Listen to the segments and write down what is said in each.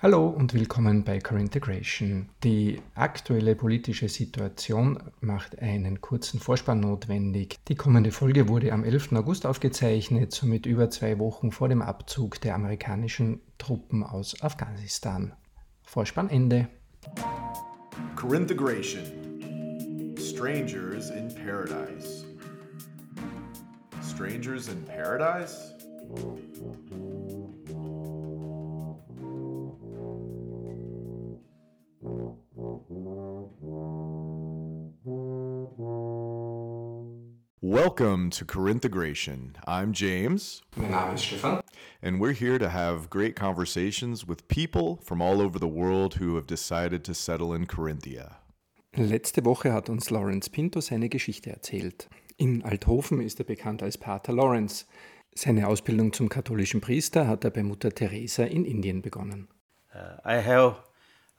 Hallo und willkommen bei Corintegration. Die aktuelle politische Situation macht einen kurzen Vorspann notwendig. Die kommende Folge wurde am 11. August aufgezeichnet, somit über zwei Wochen vor dem Abzug der amerikanischen Truppen aus Afghanistan. Vorspann Ende. Corintegration. Strangers in Paradise. Strangers in Paradise? Welcome to Corinthegration. I'm James. Mein Name ist Stefan. And we're here to have great conversations with people from all over the world who have decided to settle in Corinthia. Letzte Woche hat uns Lawrence Pinto seine Geschichte erzählt. In Althofen ist er bekannt als Pater Lawrence. Seine Ausbildung zum katholischen Priester hat er bei Mutter Teresa in Indien begonnen. Uh, I have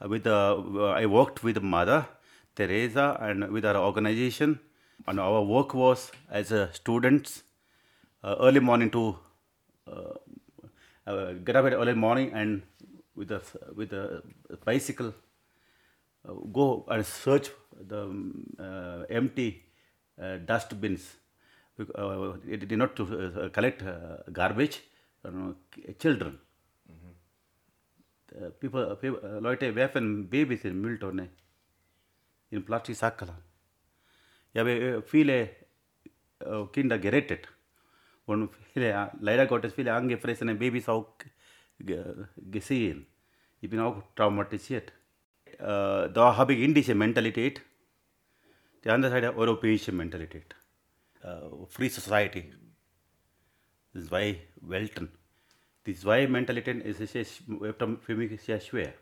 uh, with the uh, I worked with Mother Teresa and with our organization and our work was as a students uh, early morning to uh, uh, get up at early morning and with a with a bicycle uh, go and search the uh, empty uh, dustbins. Bec- uh, it did not to uh, collect uh, garbage children. Uh, people, uh, people Leute werfen Babys in Mülltonne in Plastiksackerl. Habe äh, viele äh, Kinder gerettet und viele, äh, leider Gottes viele angefressene Babys auch ge gesehen. Ich bin auch traumatisiert. Äh, da habe ich indische Mentalität, die andere Seite europäische Mentalität. Äh, Free Society. Zwei Welten. Die zwei Mentalitäten ist für mich sehr schwer.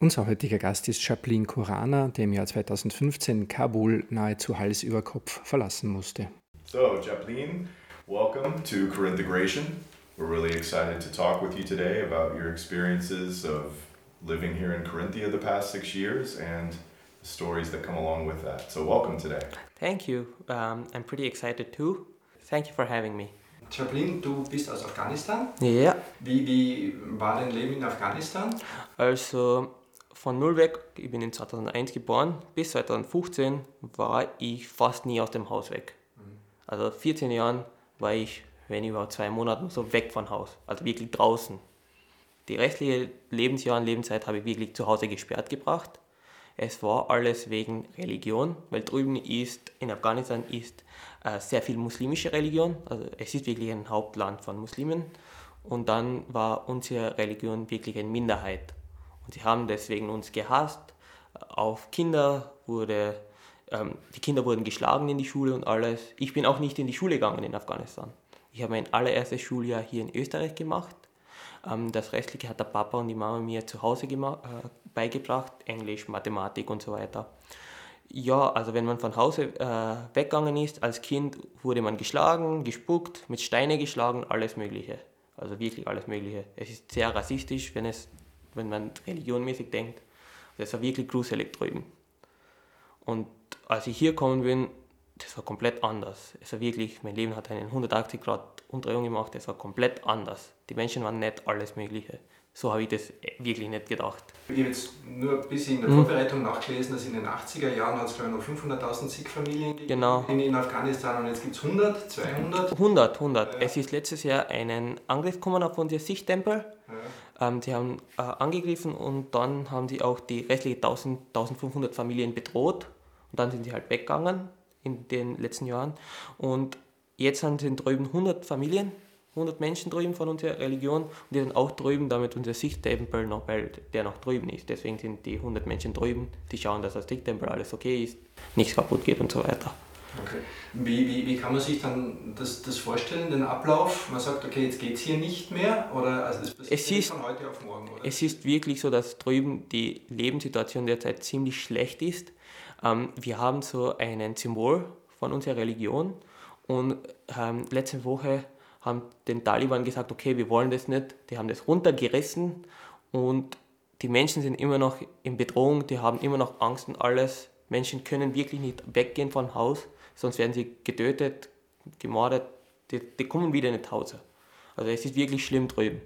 Unser heutiger Gast ist Chaplin Khurana, der im Jahr 2015 Kabul nahezu Hals über Kopf verlassen musste. So, Chaplin, welcome to Corinthegration. We're really excited to talk with you today about your experiences of living here in Corinthia the past six years and the stories that come along with that. So, welcome today. Thank you. Um, I'm pretty excited too. Thank you for having me. Chaplin, du bist aus Afghanistan. Ja. Wie, wie war dein Leben in Afghanistan? Also von null weg, ich bin in 2001 geboren, bis 2015 war ich fast nie aus dem Haus weg. Also 14 Jahren war ich, wenn überhaupt zwei Monaten so weg von Haus, also wirklich draußen. Die restliche Lebensjahre und Lebenszeit habe ich wirklich zu Hause gesperrt gebracht. Es war alles wegen Religion, weil drüben ist, in Afghanistan ist äh, sehr viel muslimische Religion, also es ist wirklich ein Hauptland von Muslimen. Und dann war unsere Religion wirklich eine Minderheit. Sie haben deswegen uns gehasst. Auf Kinder wurde, ähm, die Kinder wurden geschlagen in die Schule und alles. Ich bin auch nicht in die Schule gegangen in Afghanistan. Ich habe mein allererstes Schuljahr hier in Österreich gemacht. Ähm, das restliche hat der Papa und die Mama mir zu Hause äh, beigebracht, Englisch, Mathematik und so weiter. Ja, also wenn man von Hause äh, weggegangen ist, als Kind wurde man geschlagen, gespuckt, mit Steine geschlagen, alles Mögliche. Also wirklich alles Mögliche. Es ist sehr rassistisch, wenn, es, wenn man religionmäßig denkt. Das war wirklich gruselig drüben. Und als ich hier gekommen bin, das war komplett anders. Es war wirklich, mein Leben hat einen 180 Grad Umdrehung gemacht, es war komplett anders. Die Menschen waren nett, alles Mögliche. So habe ich das wirklich nicht gedacht. Ich habe jetzt nur ein bisschen in der Vorbereitung nachgelesen, dass in den 80er Jahren hat es glaube ich noch 500.000 Sikh-Familien gegeben Genau. in, in Afghanistan und jetzt gibt es 100, 200. 100, 100. Es ist letztes Jahr einen Angriff gekommen auf unser Sichtempel. Ähm, sie haben äh, angegriffen und dann haben sie auch die restlichen 1000, 1500 Familien bedroht. Und dann sind sie halt weggegangen in den letzten Jahren. Und jetzt sind drüben 100 Familien, 100 Menschen drüben von unserer Religion und die sind auch drüben, damit unser Sichtempel noch, weil der noch drüben ist. Deswegen sind die 100 Menschen drüben, die schauen, dass das Sichtempel alles okay ist, nichts kaputt geht und so weiter. Okay. Wie, wie, wie kann man sich dann das, das vorstellen, den Ablauf? Man sagt, okay, jetzt geht es hier nicht mehr oder also das passiert Es ist- von heute auf morgen, oder? Es ist wirklich so, dass drüben die Lebenssituation derzeit ziemlich schlecht ist. Ähm, wir haben so ein Symbol von unserer Religion und ähm, letzte Woche haben den Taliban gesagt, okay, wir wollen das nicht. Die haben das runtergerissen und die Menschen sind immer noch in Bedrohung, die haben immer noch Angst und alles. Menschen können wirklich nicht weggehen von Haus, sonst werden sie getötet, gemordet, die, die kommen wieder nicht Hause. Also es ist wirklich schlimm drüben.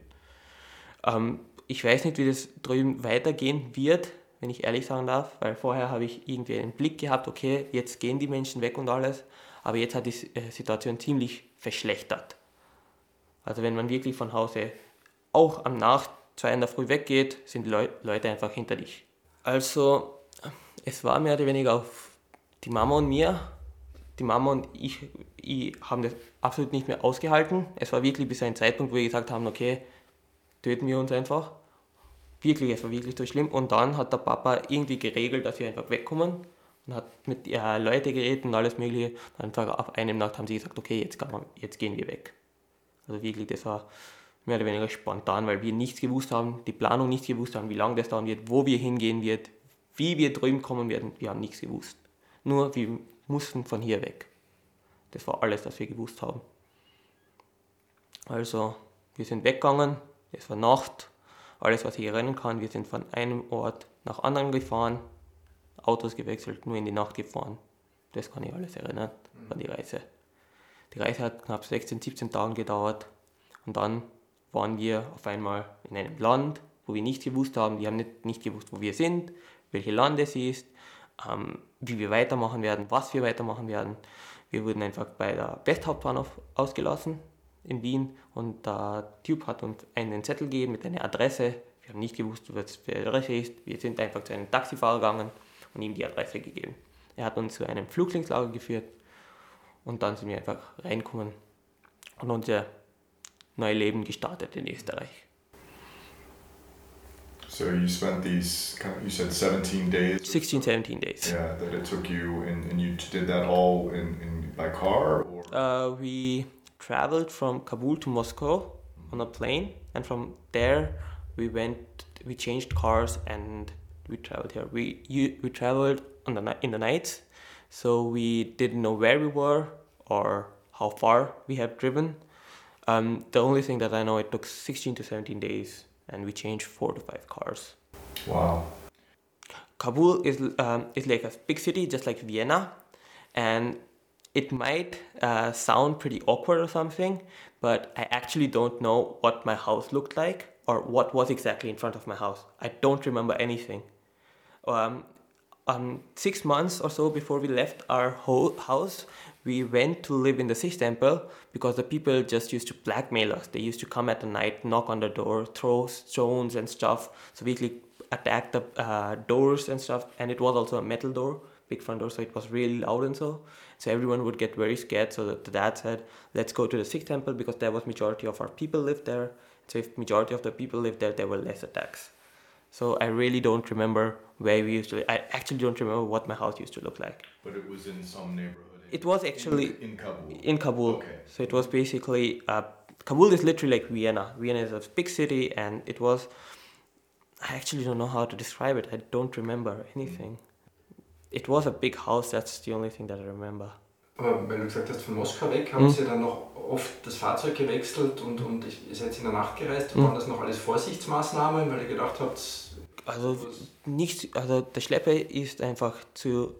Ähm, ich weiß nicht, wie das drüben weitergehen wird, wenn ich ehrlich sagen darf, weil vorher habe ich irgendwie einen Blick gehabt, okay, jetzt gehen die Menschen weg und alles, aber jetzt hat die äh, Situation ziemlich verschlechtert. Also wenn man wirklich von Hause auch am Nacht zwei in der Früh weggeht, sind die Leu Leute einfach hinter dich. Also es war mehr oder weniger auf die Mama und mir. Die Mama und ich, ich haben das absolut nicht mehr ausgehalten. Es war wirklich bis ein Zeitpunkt, wo wir gesagt haben, okay, töten wir uns einfach wirklich, es war wirklich so schlimm. Und dann hat der Papa irgendwie geregelt, dass wir einfach wegkommen und hat mit ja, Leute geredet und alles mögliche. Dann einfach auf einem Nacht haben sie gesagt, okay, jetzt, man, jetzt gehen wir weg. Also wirklich, das war mehr oder weniger spontan, weil wir nichts gewusst haben, die Planung nicht gewusst haben, wie lange das dauern wird, wo wir hingehen wird, wie wir drüben kommen werden. Wir haben nichts gewusst. Nur wir mussten von hier weg. Das war alles, was wir gewusst haben. Also, wir sind weggegangen, es war Nacht, alles, was ich erinnern kann, wir sind von einem Ort nach anderen gefahren, Autos gewechselt, nur in die Nacht gefahren. Das kann ich alles erinnern an die Reise. Die Reise hat knapp 16, 17 Tage gedauert und dann waren wir auf einmal in einem Land, wo wir nicht gewusst haben, die haben nicht, nicht gewusst, wo wir sind, welches Land es ist, ähm, wie wir weitermachen werden, was wir weitermachen werden. Wir wurden einfach bei der Westhauptbahnhof ausgelassen in Wien und der Typ hat uns einen Zettel gegeben mit einer Adresse. Wir haben nicht gewusst, was die Adresse ist. Wir sind einfach zu einem Taxifahrer gegangen und ihm die Adresse gegeben. Er hat uns zu einem Flüchtlingslager geführt und dann sind wir einfach reinkommen und unser neues Leben gestartet in Österreich. So you spent these, you said 17 days? 16, 17 days. Yeah, that it took you, and, and you did that all in, in by car? Or? Uh, we traveled from Kabul to Moscow on a plane, and from there we went, we changed cars and we traveled here. We you, we traveled on the in the night, so we didn't know where we were or how far we have driven. Um, the only thing that I know, it took 16 to 17 days, and we changed four to five cars. Wow. Kabul is um, is like a big city, just like Vienna, and it might uh, sound pretty awkward or something, but I actually don't know what my house looked like or what was exactly in front of my house. I don't remember anything. Um, um, six months or so before we left our whole house, we went to live in the Sikh temple because the people just used to blackmail us. They used to come at the night, knock on the door, throw stones and stuff. So we attack the uh, doors and stuff. And it was also a metal door big front door, so it was really loud and so. So everyone would get very scared. So the dad said, "Let's go to the Sikh temple because there was majority of our people lived there. So if majority of the people lived there, there were less attacks." So I really don't remember where we used to. Live. I actually don't remember what my house used to look like. But it was in some neighborhood. It was actually in, in Kabul. In Kabul. Okay. So it was basically uh, Kabul is literally like Vienna. Vienna is a big city, and it was. I actually don't know how to describe it. I don't remember anything. Mm. it was a big house, that's the only thing that I remember. Aber weil du gesagt hast, von Moskau weg, haben mhm. Sie dann noch oft das Fahrzeug gewechselt und, und ihr seid in der Nacht gereist. Mhm. Waren das noch alles Vorsichtsmaßnahmen, weil ihr gedacht habt... Also, nicht, also der Schlepper ist einfach zu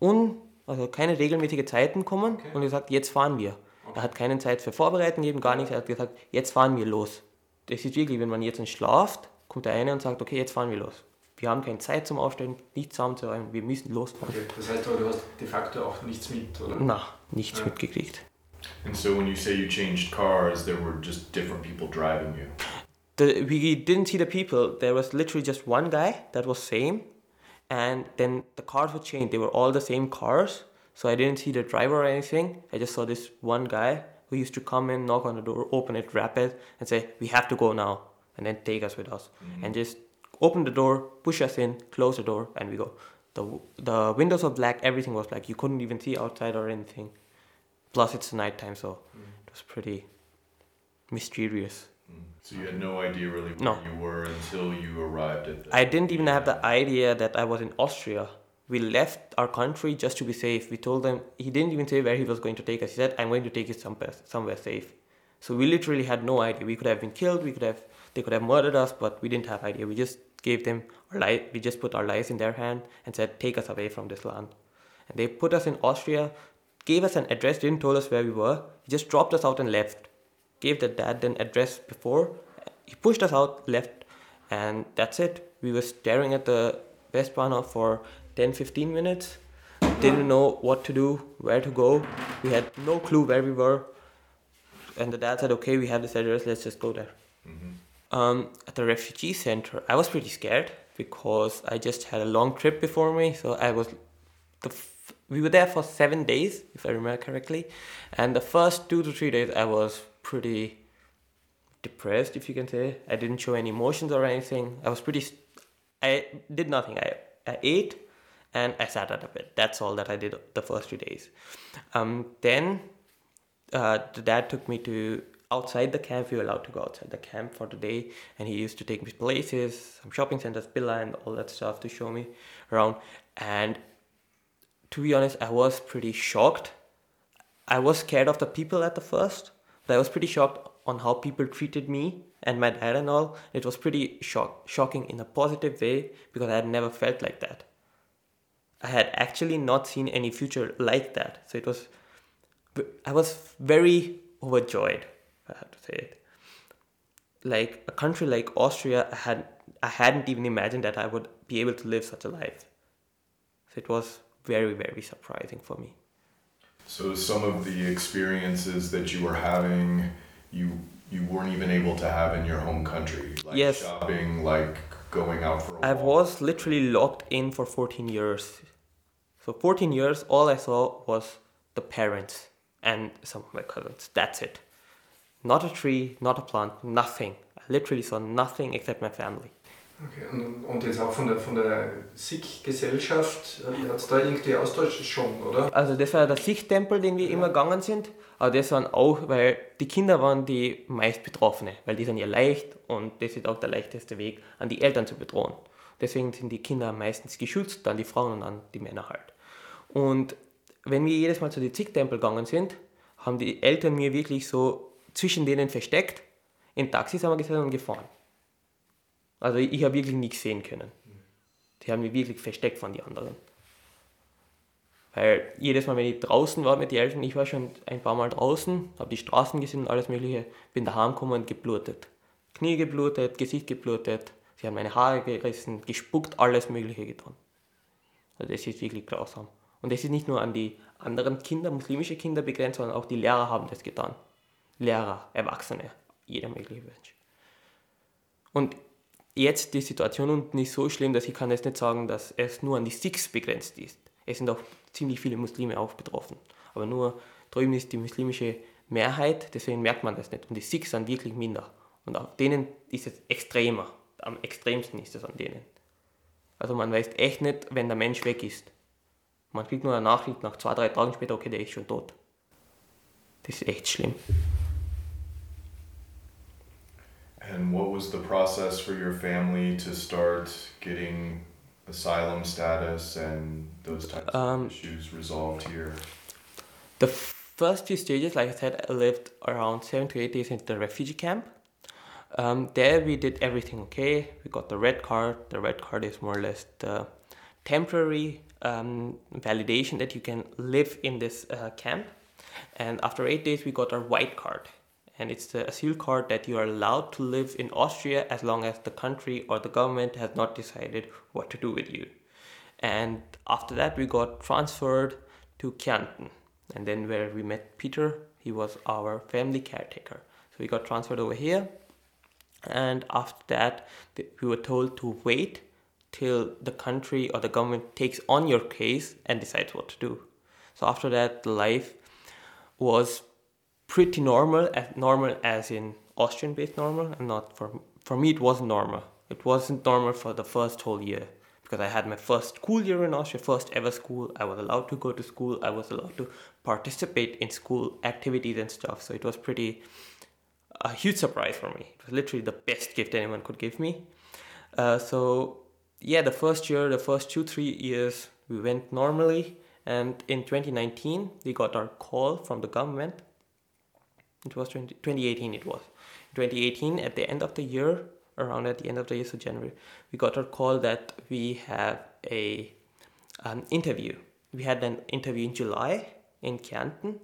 un, also keine regelmäßige Zeiten kommen okay. und gesagt, jetzt fahren wir. Okay. Er hat keine Zeit für Vorbereiten gegeben, gar nichts. Er hat gesagt, jetzt fahren wir los. Das ist wirklich, wenn man jetzt schlaft, kommt der eine und sagt, okay, jetzt fahren wir los wir haben keine Zeit zum Aufstellen, nichts zusammenzuräumen, wir müssen losfahren. Okay, das heißt aber, du hast de facto auch nichts mit, oder? Nein, nichts ja. mitgekriegt. And so when you say you changed cars, there were just different people driving you? The, we didn't see the people, there was literally just one guy that was same, and then the cars were changed, they were all the same cars, so I didn't see the driver or anything, I just saw this one guy who used to come in, knock on the door, open it, wrap it, and say, we have to go now, and then take us with us, mm-hmm. and just open the door, push us in, close the door, and we go. The, the windows were black, everything was black. You couldn't even see outside or anything. Plus, it's nighttime, so mm. it was pretty mysterious. So you had no idea really where no. you were until you arrived at. The I didn't even have the idea that I was in Austria. We left our country just to be safe. We told them he didn't even say where he was going to take us. He said, "I'm going to take you somewhere, somewhere safe." So we literally had no idea. We could have been killed. We could have they could have murdered us, but we didn't have idea. We just gave them our life. We just put our lives in their hand and said, "Take us away from this land." And they put us in Austria, gave us an address, didn't tell us where we were. He just dropped us out and left. Gave the dad an address before. he pushed us out, left, and that's it. We were staring at the Westbahn for 10 15 minutes. Didn't know what to do, where to go. We had no clue where we were. And the dad said, okay, we have this address, let's just go there. Um, at the refugee center, I was pretty scared because I just had a long trip before me. So I was, the f- we were there for seven days, if I remember correctly. And the first two to three days, I was pretty depressed, if you can say. I didn't show any emotions or anything. I was pretty, I did nothing. I, I ate and I sat at a bed. That's all that I did the first two days. Um, then uh, the dad took me to outside the camp. We were allowed to go outside the camp for the day, and he used to take me places, some shopping centers, Billa, and all that stuff to show me around. And to be honest, I was pretty shocked. I was scared of the people at the first, but I was pretty shocked on how people treated me and my dad and all. It was pretty shock shocking in a positive way because I had never felt like that. I had actually not seen any future like that. So it was, I was very overjoyed. I have to say it. Like a country like Austria, I had I hadn't even imagined that I would be able to live such a life. So it was very very surprising for me. So some of the experiences that you were having, you you weren't even able to have in your home country, like Yes. shopping, like going out for a I walk. I was literally locked in for 14 years. So 14 years, all I saw was the parents and some of my cousins. That's it. Not a tree, not a plant, nothing. I literally saw nothing except my family. Okay, und, und jetzt auch von der, von der Sikh-Gesellschaft, hat es da irgendwie Austausch schon, oder? Also das war der Sikh-Tempel, den wir immer gegangen sind. Aber das waren auch, weil die Kinder waren die meist Betroffene, weil die sind ja leicht und das ist auch der leichteste Weg, an die Eltern zu bedrohen. Deswegen sind die Kinder meistens geschützt, dann die Frauen und dann die Männer halt. Und wenn wir jedes Mal zu den Sikh-Tempel gegangen sind, haben die Eltern mir wirklich so zwischen denen versteckt, in Taxis haben wir gesessen und gefahren. Also ich habe wirklich nichts sehen können. Die haben mich wirklich versteckt von den anderen. Weil jedes Mal, wenn ich draußen war mit den Eltern, ich war schon ein paar Mal draußen, habe die Straßen gesehen und alles Mögliche, bin daheim gekommen und geblutet. Knie geblutet, Gesicht geblutet, sie haben meine Haare gerissen, gespuckt, alles Mögliche getan. Also das ist wirklich grausam. Und das ist nicht nur an die anderen Kinder, muslimische Kinder begrenzt, sondern auch die Lehrer haben das getan. Lehrer, Erwachsene, jeder mögliche Mensch. Und jetzt die Situation unten ist so schlimm, dass ich kann jetzt nicht sagen, dass es nur an die Sikhs begrenzt ist. Es sind auch ziemlich viele Muslime auch betroffen. Aber nur drüben ist die muslimische Mehrheit, deswegen merkt man das nicht. Und die Sikhs sind wirklich minder. Und auf denen ist es extremer. Am extremsten ist es an denen. Also man weiß echt nicht, wenn der Mensch weg ist. Man kriegt nur eine Nachricht nach zwei, drei Tagen später, okay, der ist schon tot. Das ist echt schlimm. And what was the process for your family to start getting asylum status and those types Um, of issues resolved here? The first few stages, like I said, I lived around seven to eight days in the refugee camp. Um, there we did everything okay. We got the red card. The red card is more or less the temporary um, validation that you can live in this uh, camp. And after eight days, we got our white card. And it's the asylum card that you are allowed to live in Austria as long as the country or the government has not decided what to do with you. And after that, we got transferred to Kärnten. And then, where we met Peter, he was our family caretaker. So we got transferred over here. And after that, we were told to wait till the country or the government takes on your case and decides what to do. So after that, life was pretty normal, as normal as in Austrian-based normal, and not for for me. It wasn't normal. It wasn't normal for the first whole year because I had my first school year in Austria, first ever school. I was allowed to go to school. I was allowed to participate in school activities and stuff. So it was pretty a huge surprise for me. It was literally the best gift anyone could give me. Uh, so yeah, the first year, the first two three years, we went normally, and in 2019 we got our call from the government. It was 20, 2018. It was 2018 at the end of the year, around at the end of the year, so January, we got a call that we have a an interview. We had an interview in July in Kärnten,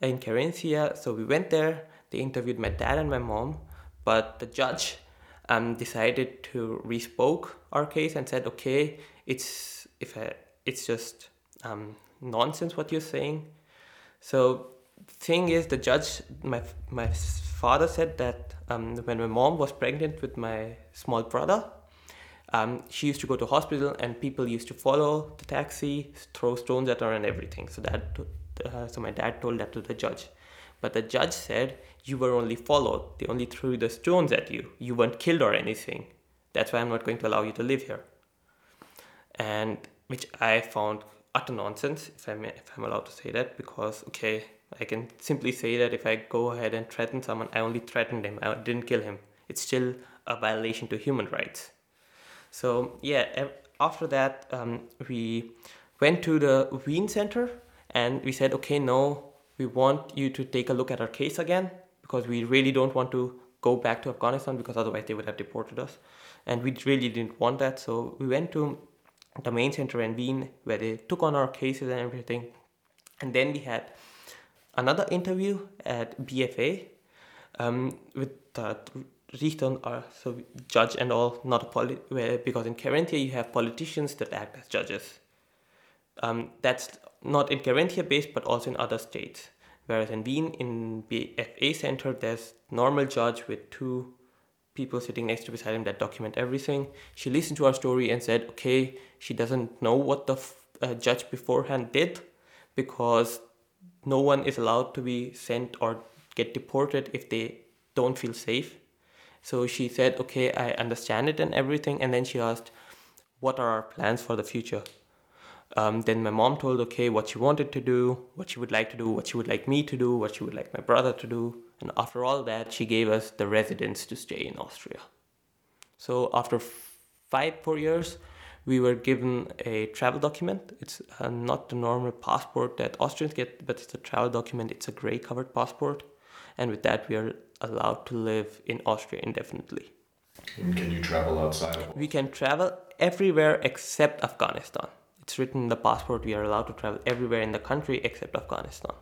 in Carinthia. So we went there. They interviewed my dad and my mom, but the judge um, decided to respoke our case and said, okay, it's if I, it's just um, nonsense what you're saying. So thing is, the judge, my my father said that um, when my mom was pregnant with my small brother, um, she used to go to hospital and people used to follow the taxi, throw stones at her and everything. So that uh, so my dad told that to the judge. But the judge said you were only followed. They only threw the stones at you. You weren't killed or anything. That's why I'm not going to allow you to live here. And which I found utter nonsense, if I'm, if I'm allowed to say that, because okay, I can simply say that if I go ahead and threaten someone, I only threatened him. I didn't kill him. It's still a violation to human rights. So yeah, after that, um, we went to the Wien Center and we said, okay, no, we want you to take a look at our case again because we really don't want to go back to Afghanistan because otherwise they would have deported us. And we really didn't want that. So we went to the main center in Wien where they took on our cases and everything. And then we had another interview at BFA um, with the Richter uh, so judge and all, not a poli- because in Carinthia you have politicians that act as judges. Um, that's not in Carinthia based, but also in other states. Whereas in Wien, in BFA Center, there's normal judge with two people sitting next to beside him that document everything. She listened to our story and said, okay, she doesn't know what the f- uh, judge beforehand did because no one is allowed to be sent or get deported if they don't feel safe. So she said, okay, I understand it and everything. And then she asked, what are our plans for the future? Um, then my mom told, okay, what she wanted to do, what she would like to do, what she would like me to do, what she would like my brother to do. And after all that, she gave us the residence to stay in Austria. So after five, four years, we were given a travel document. It's uh, not the normal passport that Austrians get, but it's a travel document. It's a gray covered passport. And with that, we are allowed to live in Austria indefinitely. And can you travel outside We can travel everywhere except Afghanistan. It's written in the passport we are allowed to travel everywhere in the country except Afghanistan.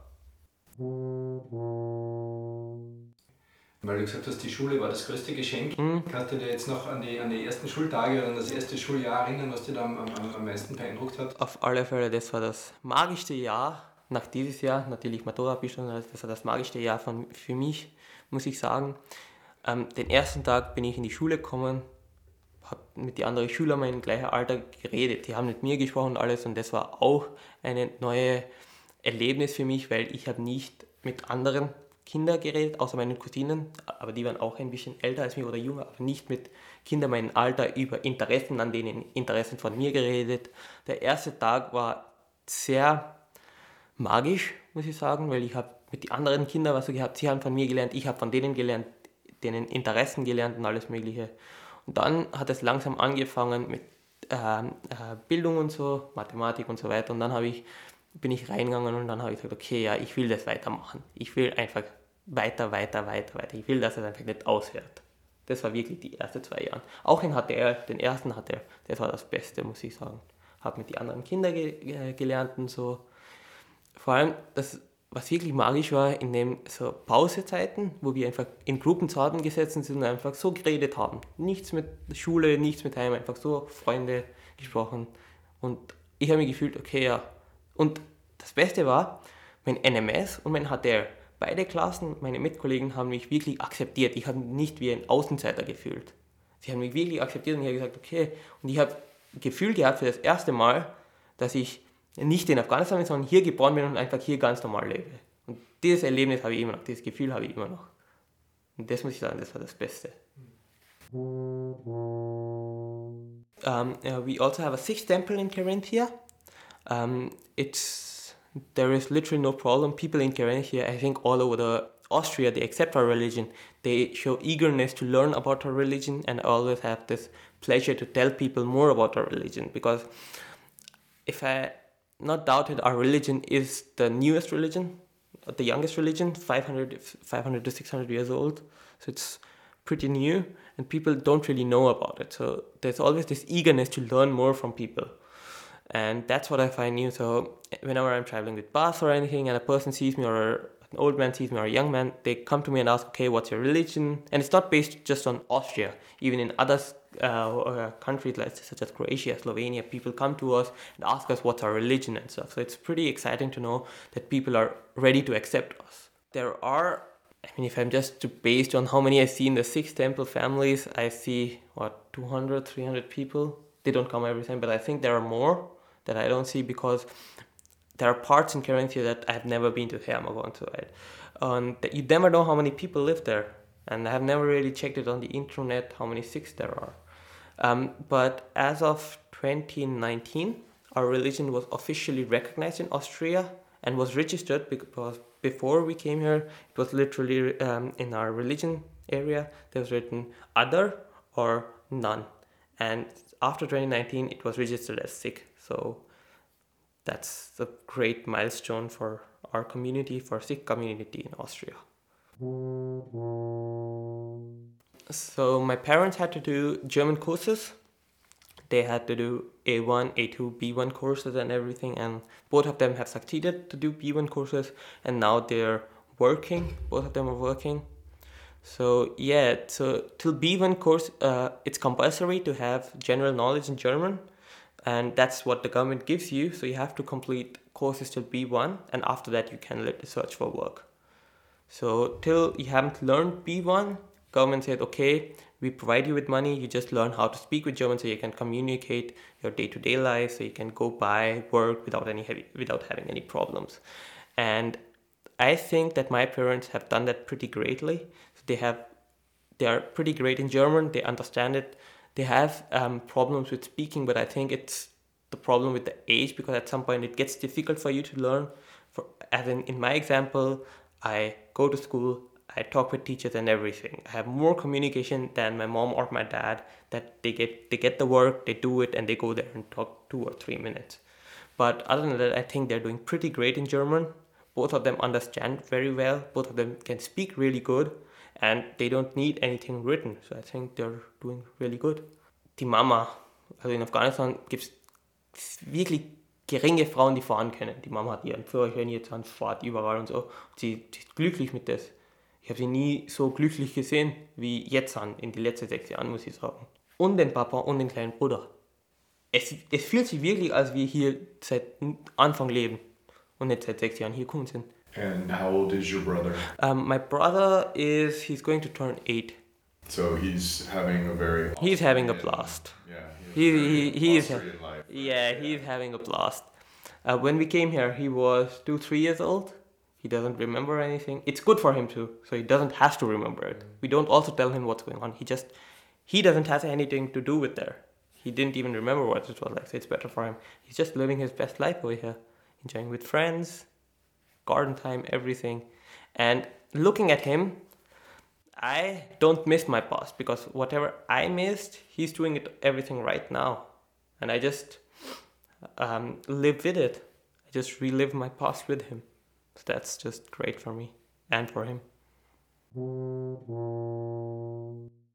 Weil du gesagt hast, die Schule war das größte Geschenk. Mhm. Kannst du dir jetzt noch an die, an die ersten Schultage oder an das erste Schuljahr erinnern, was dir da am, am, am meisten beeindruckt hat? Auf alle Fälle, das war das magischste Jahr nach dieses Jahr. Natürlich Matura bestanden, das war das magischste Jahr von, für mich, muss ich sagen. Ähm, den ersten Tag bin ich in die Schule gekommen, habe mit den anderen Schülern mein gleicher Alter geredet. Die haben mit mir gesprochen und alles und das war auch ein neues Erlebnis für mich, weil ich habe nicht mit anderen Kindern geredet, außer meinen Cousinen, aber die waren auch ein bisschen älter als mich oder jünger, aber nicht mit Kindern meinem Alter über Interessen, an denen Interessen von mir geredet. Der erste Tag war sehr magisch, muss ich sagen, weil ich habe mit den anderen Kindern was so gehabt, sie haben von mir gelernt, ich habe von denen gelernt, denen Interessen gelernt und alles Mögliche. Und dann hat es langsam angefangen mit äh, äh, Bildung und so, Mathematik und so weiter. Und dann ich, bin ich reingegangen und dann habe ich gesagt, okay, ja, ich will das weitermachen. Ich will einfach weiter, weiter, weiter, weiter. Ich will, dass es einfach nicht aushört. Das war wirklich die ersten zwei Jahre. Auch in HTR, den ersten HTR, das war das Beste, muss ich sagen. Habe mit den anderen Kindern ge gelernt und so. Vor allem, das was wirklich magisch war, in den so Pausezeiten, wo wir einfach in Gruppen zusammengesetzt sind und einfach so geredet haben. Nichts mit Schule, nichts mit Heim, einfach so Freunde gesprochen. Und ich habe mir gefühlt, okay, ja. Und das Beste war, mein NMS und mein HDR, beide Klassen, meine Mitkollegen haben mich wirklich akzeptiert. Ich habe mich nicht wie ein Außenseiter gefühlt. Sie haben mich wirklich akzeptiert und ich habe gesagt, okay. Und ich habe Gefühl gehabt für das erste Mal, dass ich nicht in Afghanistan bin, sondern hier geboren bin und einfach hier ganz normal lebe. Und dieses Erlebnis habe ich immer noch, dieses Gefühl habe ich immer noch. Und das muss ich sagen, das war das Beste. Um, uh, we also have a sixth temple in Carinthia. Um, it's there is literally no problem. People in Carinthia, I think all over the Austria, they accept our religion. They show eagerness to learn about our religion, and I always have this pleasure to tell people more about our religion because if I not doubted our religion is the newest religion, the youngest religion, 500, 500 to 600 years old. So it's pretty new and people don't really know about it. So there's always this eagerness to learn more from people. And that's what I find new. So whenever I'm traveling with bus or anything and a person sees me or an old man sees me or a young man, they come to me and ask, okay, what's your religion? And it's not based just on Austria. Even in other uh, uh, countries like, such as Croatia, Slovenia, people come to us and ask us what's our religion and stuff. So it's pretty exciting to know that people are ready to accept us. There are, I mean, if I'm just based on how many I see in the Sikh temple families, I see, what, 200, 300 people. They don't come every time, but I think there are more that I don't see because there are parts in Carinthia that I've never been to Hermagor, so right? Um, that you never know how many people live there, and I have never really checked it on the internet how many Sikhs there are. Um, but as of 2019, our religion was officially recognized in Austria and was registered because before we came here, it was literally um, in our religion area, there was written other or none. And after 2019, it was registered as Sikh. So that's a great milestone for our community, for Sikh community in Austria. So my parents had to do German courses. They had to do A1, A2, B1 courses and everything, and both of them have succeeded to do B1 courses, and now they're working. Both of them are working. So yeah, so till B1 course, uh, it's compulsory to have general knowledge in German, and that's what the government gives you. So you have to complete courses till B1, and after that you can search for work. So till you haven't learned B1, government said, okay, we provide you with money. You just learn how to speak with German, so you can communicate your day-to-day life, so you can go by work without any heavy, without having any problems. And I think that my parents have done that pretty greatly. So they have, they are pretty great in German. They understand it they have um, problems with speaking, but I think it's the problem with the age because at some point it gets difficult for you to learn. For as in in my example, I go to school, I talk with teachers and everything. I have more communication than my mom or my dad. That they get they get the work, they do it, and they go there and talk two or three minutes. But other than that, I think they're doing pretty great in German. Both of them understand very well. Both of them can speak really good and they don't need anything written. So I think they're doing really good. Die Mama, also in Afghanistan gibt es wirklich geringe Frauen, die fahren können. Die Mama hat ihren Führerschein jetzt an, fährt überall und so. Sie, sie ist glücklich mit das. Ich habe sie nie so glücklich gesehen wie jetzt an, in den letzten sechs Jahren, muss ich sagen. Und den Papa und den kleinen Bruder. Es, es fühlt sich wirklich, als wir hier seit Anfang leben und nicht seit sechs Jahren hier gekommen sind. And how old is your brother? Um, my brother is he's going to turn eight. So he's having a very he's having a blast. Yeah, he, he, he is life. yeah he's having a blast. Uh, when we came here, he was two three years old. He doesn't remember anything. It's good for him too, so he doesn't have to remember it. We don't also tell him what's going on. He just he doesn't have anything to do with there. He didn't even remember what it was like. So it's better for him. He's just living his best life over here, enjoying with friends, garden time, everything. And looking at him, I don't miss my past because whatever I missed, he's doing it everything right now. And I just um, live with it. I just relive my past with him. So that's just great for me and for him.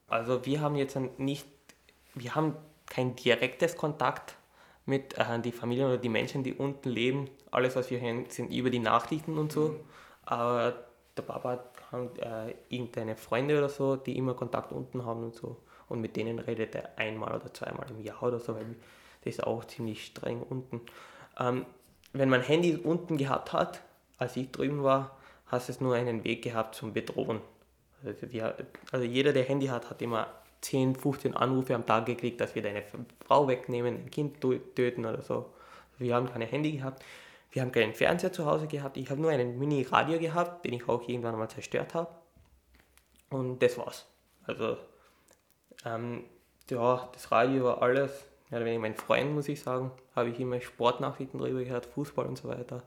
Also wir haben jetzt nicht, wir haben kein direktes Kontakt mit äh, die Familien oder die Menschen, die unten leben. Alles, was wir hören, sind über die Nachrichten und so. Mhm. Aber der Papa hat äh, irgendeine Freunde oder so, die immer Kontakt unten haben und so. Und mit denen redet er einmal oder zweimal im Jahr oder so, weil das ist auch ziemlich streng unten. Ähm, wenn man Handy unten gehabt hat, als ich drüben war, hast es nur einen Weg gehabt zum Bedrohen. Also, die, also jeder, der Handy hat, hat immer 10, 15 Anrufe am Tag gekriegt, dass wir deine Frau wegnehmen, ein Kind töten oder so. Wir haben kein Handy gehabt. Wir haben keinen Fernseher zu Hause gehabt. Ich habe nur einen Mini-Radio gehabt, den ich auch irgendwann mal zerstört habe. Und das war's. Also, ähm, ja, das Radio war alles. Ja, wenn ich mein Freund, muss ich sagen, habe ich immer Sportnachrichten darüber gehört, Fußball und so weiter.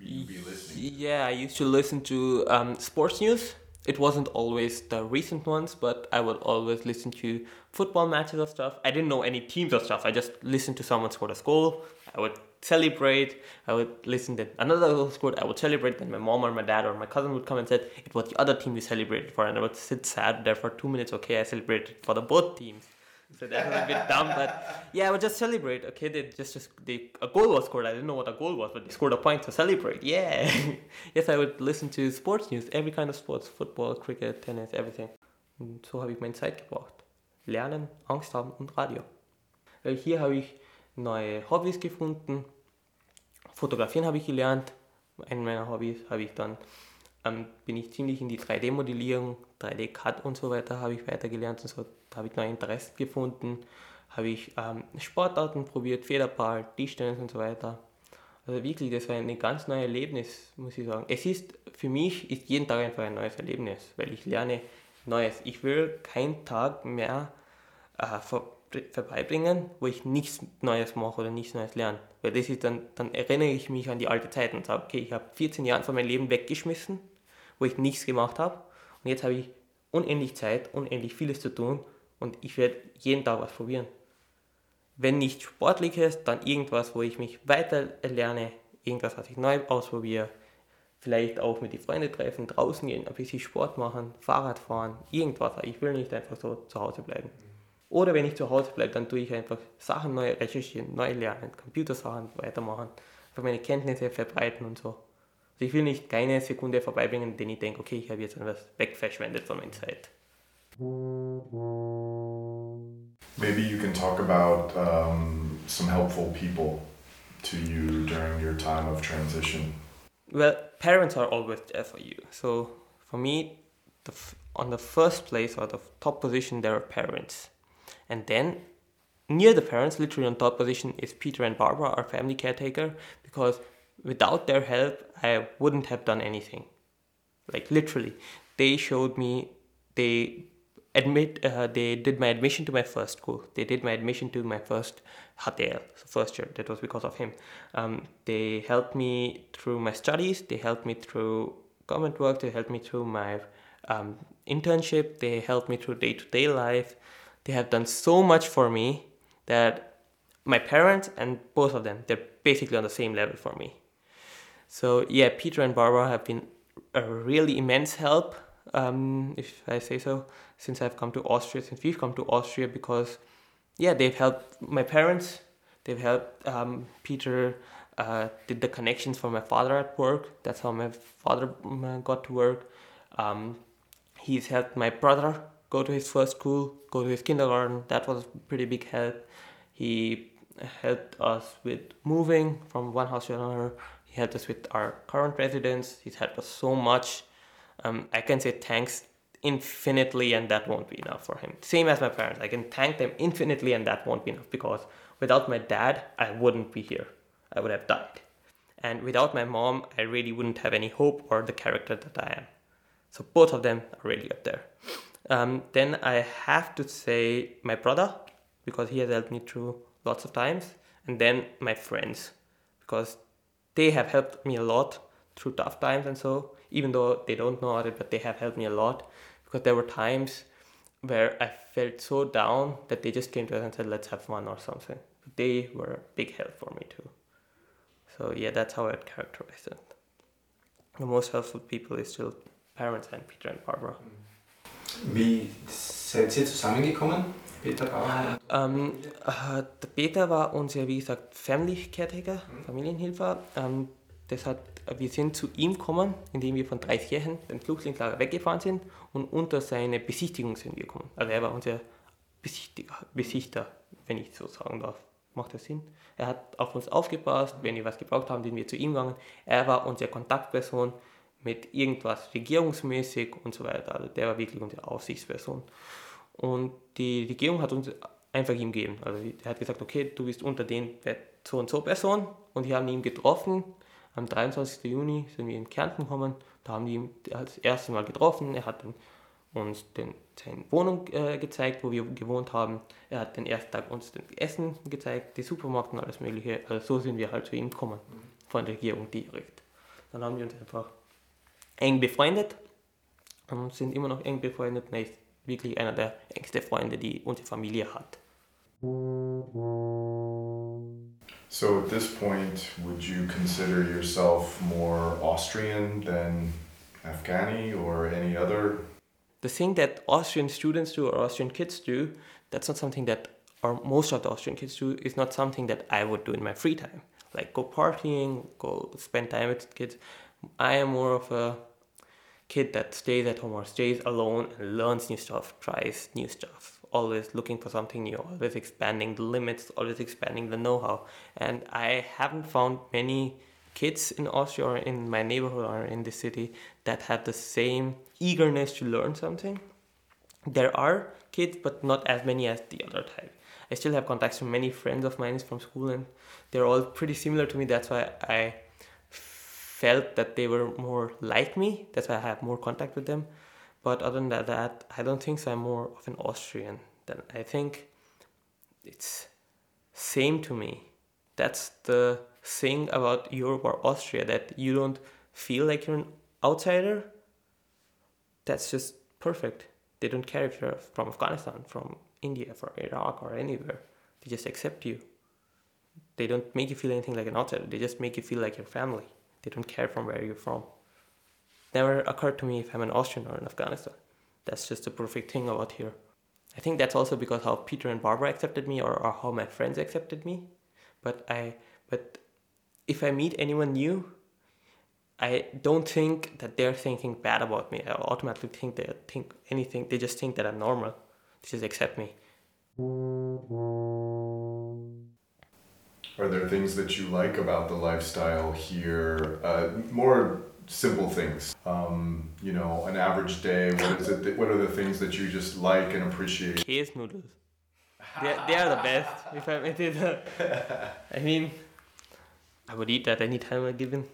Yeah, I used to listen to um, sports news it wasn't always the recent ones, but I would always listen to football matches or stuff. I didn't know any teams or stuff. I just listened to someone score a goal. I would celebrate. I would listen to another goal scored. I would celebrate. Then my mom or my dad or my cousin would come and said it was the other team you celebrated for, and I would sit sad there for two minutes. Okay, I celebrated for the both teams. So that was a bit dumb, but yeah, would just celebrate. Okay, they just, just they, a goal was scored. I didn't know what a goal was, but they scored a point to celebrate. Yeah. yes, I would listen to sports news, every kind of sports, football, cricket, tennis, everything. Und so habe ich meine Zeit gebraucht. Lernen, Angst haben und Radio. Weil hier habe ich neue Hobbys gefunden. Fotografieren habe ich gelernt. Einen meiner Hobbys habe ich dann, ähm, bin ich ziemlich in die 3D-Modellierung, 3D-Cut und so weiter habe ich weitergelernt und so da habe ich neue Interessen gefunden, habe ich ähm, Sportarten probiert, Federball, Tischtennis und so weiter. Also wirklich, das war ein ganz neues Erlebnis, muss ich sagen. Es ist, für mich ist jeden Tag einfach ein neues Erlebnis, weil ich lerne Neues. Ich will keinen Tag mehr äh, vor, vorbeibringen, wo ich nichts Neues mache oder nichts Neues lerne. Weil das ist dann, dann erinnere ich mich an die alte Zeit und sage, okay, ich habe 14 Jahre von meinem Leben weggeschmissen, wo ich nichts gemacht habe. Und jetzt habe ich unendlich Zeit, unendlich vieles zu tun und ich werde jeden Tag was probieren. Wenn nicht sportliches, dann irgendwas, wo ich mich weiter lerne, irgendwas, was ich neu ausprobiere. Vielleicht auch mit den Freunden treffen, draußen gehen, ein bisschen Sport machen, Fahrrad fahren, irgendwas. Ich will nicht einfach so zu Hause bleiben. Oder wenn ich zu Hause bleibe, dann tue ich einfach Sachen neu recherchieren, neu lernen, Computersachen weitermachen, einfach meine Kenntnisse verbreiten und so. Also ich will nicht keine Sekunde vorbeibringen, in der ich denke, okay, ich habe jetzt etwas wegverschwendet von meiner Zeit. Maybe you can talk about um, some helpful people to you during your time of transition. Well, parents are always there for you. So for me, the f- on the first place or the top position, there are parents, and then near the parents, literally on top position, is Peter and Barbara, our family caretaker, because without their help, I wouldn't have done anything. Like literally, they showed me they admit uh, they did my admission to my first school. They did my admission to my first HTL, so first year. That was because of him. Um, they helped me through my studies. They helped me through government work. They helped me through my um, internship. They helped me through day to day life. They have done so much for me that my parents and both of them they're basically on the same level for me. So yeah, Peter and Barbara have been a really immense help um, if I say so, since I've come to Austria, since we've come to Austria, because yeah, they've helped my parents, they've helped um, Peter. Uh, did the connections for my father at work. That's how my father mm, got to work. Um, he's helped my brother go to his first school, go to his kindergarten. That was a pretty big help. He helped us with moving from one house to another. He helped us with our current residence. He's helped us so much um, I can say thanks infinitely and that won't be enough for him. Same as my parents, I can thank them infinitely and that won't be enough because without my dad, I wouldn't be here. I would have died. And without my mom, I really wouldn't have any hope or the character that I am. So both of them are really up there. Um, then I have to say my brother because he has helped me through lots of times, and then my friends because they have helped me a lot through tough times and so even though they don't know about it, but they have helped me a lot because there were times where I felt so down that they just came to us and said, let's have fun or something. They were a big help for me too. So yeah, that's how I'd characterize it. The most helpful people is still parents and Peter and Barbara. Mm-hmm. Wie seid ihr zusammengekommen, Peter Bauer? Ähm, äh, der Peter war unser, wie gesagt, Family Caretaker, mhm. Familienhilfer. Ähm, das hat wir sind zu ihm gekommen, indem wir von Dreiskirchen, dem Flüchtlingslager, weggefahren sind und unter seine Besichtigung sind wir gekommen. Also er war unser Besichtiger, Besichter, wenn ich so sagen darf. Macht das Sinn? Er hat auf uns aufgepasst, wenn wir was gebraucht haben, sind wir zu ihm gegangen. Er war unsere Kontaktperson mit irgendwas regierungsmäßig und so weiter. Also der war wirklich unsere Aufsichtsperson. Und die Regierung hat uns einfach ihm gegeben. Also er hat gesagt, okay, du bist unter den so und so Person und wir haben ihn getroffen am 23. Juni sind wir in Kärnten gekommen, da haben die ihn das erste Mal getroffen. Er hat uns den, seine Wohnung äh, gezeigt, wo wir gewohnt haben. Er hat den ersten Tag uns das Essen gezeigt, die Supermarkt und alles Mögliche. Also so sind wir halt zu ihm gekommen, von der Regierung direkt. Dann haben wir uns einfach eng befreundet und sind immer noch eng befreundet. Er ist wirklich einer der engsten Freunde, die unsere Familie hat. So at this point, would you consider yourself more Austrian than Afghani or any other? The thing that Austrian students do or Austrian kids do that's not something that or most of the Austrian kids do. It's not something that I would do in my free time, like go partying, go spend time with kids. I am more of a kid that stays at home or stays alone and learns new stuff, tries new stuff, always looking for something new, always expanding the limits, always expanding the know-how. And I haven't found many kids in Austria or in my neighborhood or in the city that have the same eagerness to learn something. There are kids, but not as many as the other type. I still have contacts with many friends of mine from school, and they're all pretty similar to me. That's why I felt that they were more like me. That's why I have more contact with them. But other than that, I don't think so. I'm more of an Austrian than I think it's same to me. That's the thing about Europe or Austria that you don't feel like you're an outsider. That's just perfect. They don't care if you're from Afghanistan, from India, from Iraq, or anywhere. They just accept you. They don't make you feel anything like an outsider. They just make you feel like your family. They don't care from where you're from. Never occurred to me if I'm an Austrian or in Afghanistan. That's just the perfect thing about here. I think that's also because how Peter and Barbara accepted me or, or how my friends accepted me. But I but if I meet anyone new, I don't think that they're thinking bad about me. I automatically think they think anything. They just think that I'm normal. They just accept me. Are there things that you like about the lifestyle here? Uh, more simple things. Um, you know, an average day. What is it? That, what are the things that you just like and appreciate? Kasnudeln. They, they are the best. If I admit it. I mean, I would eat that any time I given.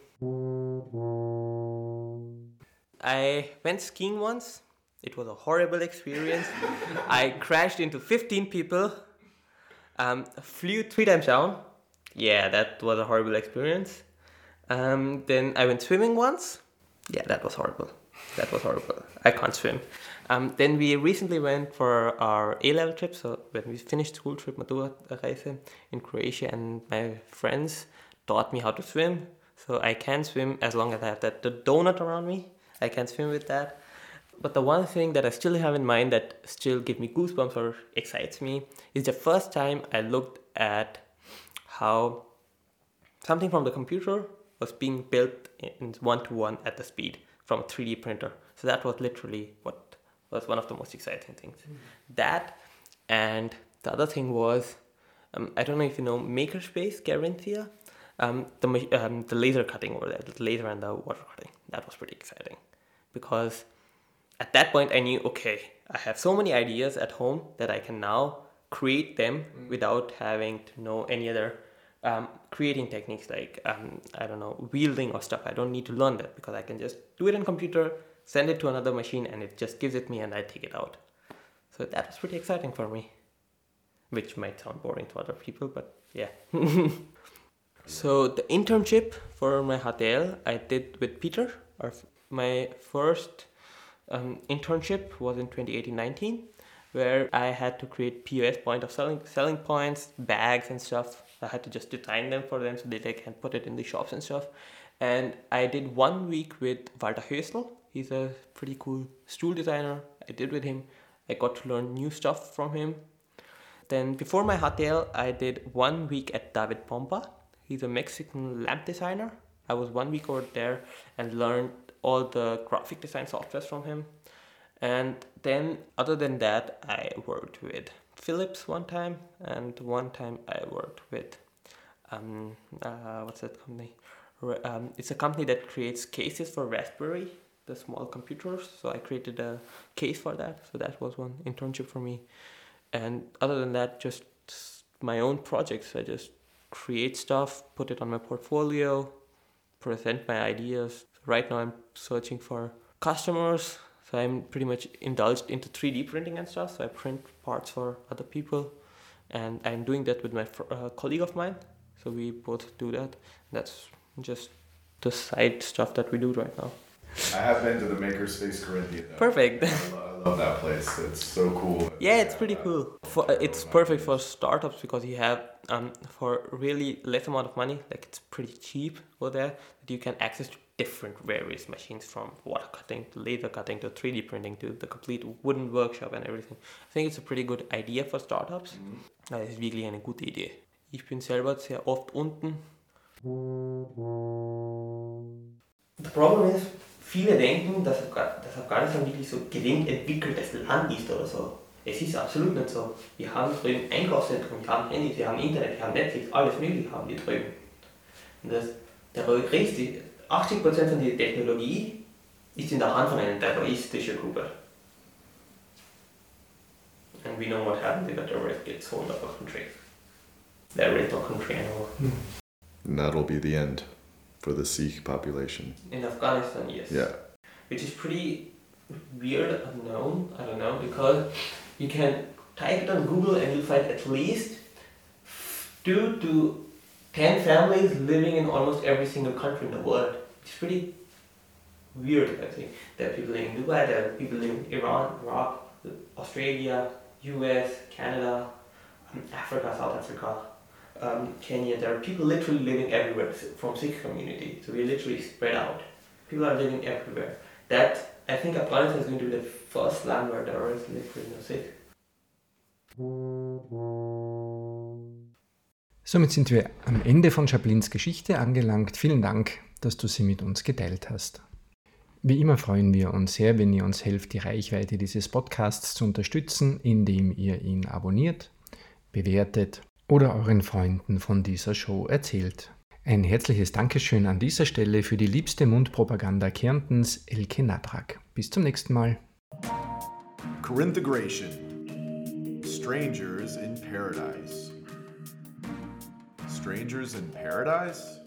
I went skiing once. It was a horrible experience. I crashed into 15 people. Um, flew three times down. Yeah, that was a horrible experience. Um, then I went swimming once. Yeah, that was horrible. That was horrible. I can't swim. Um, then we recently went for our A level trip. So when we finished school trip, Matura Reise in Croatia, and my friends taught me how to swim. So I can swim as long as I have that the donut around me. I can swim with that. But the one thing that I still have in mind that still gives me goosebumps or excites me is the first time I looked at how something from the computer was being built in one to one at the speed from a 3D printer. So that was literally what was one of the most exciting things. Mm. That and the other thing was um, I don't know if you know Makerspace Carinthia, um, the um, the laser cutting over there, the laser and the water cutting. That was pretty exciting because at that point I knew okay, I have so many ideas at home that I can now create them mm. without having to know any other um, creating techniques like um, I don't know wielding or stuff. I don't need to learn that because I can just do it in computer, send it to another machine, and it just gives it me, and I take it out. So that was pretty exciting for me, which might sound boring to other people, but yeah. so the internship for my HTL I did with Peter. Or my first um, internship was in 2018-19 where I had to create POS point of selling selling points, bags and stuff. I had to just design them for them so that they can put it in the shops and stuff. And I did one week with Walter Hösel. He's a pretty cool stool designer. I did with him. I got to learn new stuff from him. Then before my HTL, I did one week at David Pompa. He's a Mexican lamp designer. I was one week over there and learned all the graphic design softwares from him. And then, other than that, I worked with Philips one time, and one time I worked with um, uh, what's that company? Um, it's a company that creates cases for Raspberry, the small computers. So I created a case for that. So that was one internship for me. And other than that, just my own projects. I just create stuff, put it on my portfolio, present my ideas. Right now, I'm searching for customers so I'm pretty much indulged into 3D printing and stuff. So I print parts for other people, and I'm doing that with my fr- uh, colleague of mine. So we both do that. That's just the side stuff that we do right now. I have been to the Makerspace Carinthia. Perfect. I love that place. It's so cool. Yeah, it's pretty cool. For, uh, it's perfect for startups because you have um, for really less amount of money, like it's pretty cheap over there, that you can access to different various machines from water cutting to laser cutting to 3D printing to the complete wooden workshop and everything. I think it's a pretty good idea for Startups. Das ist wirklich eine gute Idee. Ich bin selber sehr oft unten. The problem is, viele denken, dass, Afghanistan wirklich so gering entwickeltes Land ist oder so. Es ist absolut nicht so. Wir haben drüben Einkaufszentrum, wir haben Handys, wir haben Internet, wir haben Netflix, alles mögliche haben wir drüben. Und das, der größte, 80% von der Technologie ist in der Hand von einer terroristischen Gruppe. And we know what happens if a terrorist gets hold of a country. There is no country anymore. And that'll be the end for the Sikh population. In Afghanistan, yes. Yeah. Which is pretty weird, unknown, I don't know, because you can type it on Google and you'll find at least two to ten families living in almost every single country in the world. It's pretty weird, I think. There are people in Dubai, there are people in Iran, Iraq, Australia, US, Canada, Africa, South Africa, um, Kenya. There are people literally living everywhere from Sikh community. So we're literally spread out. People are living everywhere. That I think Afghanistan is going to be the first land where terrorists live free no Sikh. Somit sind wir am Ende von Chaplins Geschichte angelangt. Vielen Dank, dass du sie mit uns geteilt hast. Wie immer freuen wir uns sehr, wenn ihr uns helft, die Reichweite dieses Podcasts zu unterstützen, indem ihr ihn abonniert, bewertet oder euren Freunden von dieser Show erzählt. Ein herzliches Dankeschön an dieser Stelle für die liebste Mundpropaganda Kärntens, Elke Nadrak. Bis zum nächsten Mal. Corinthagration Strangers in Paradise Strangers in Paradise?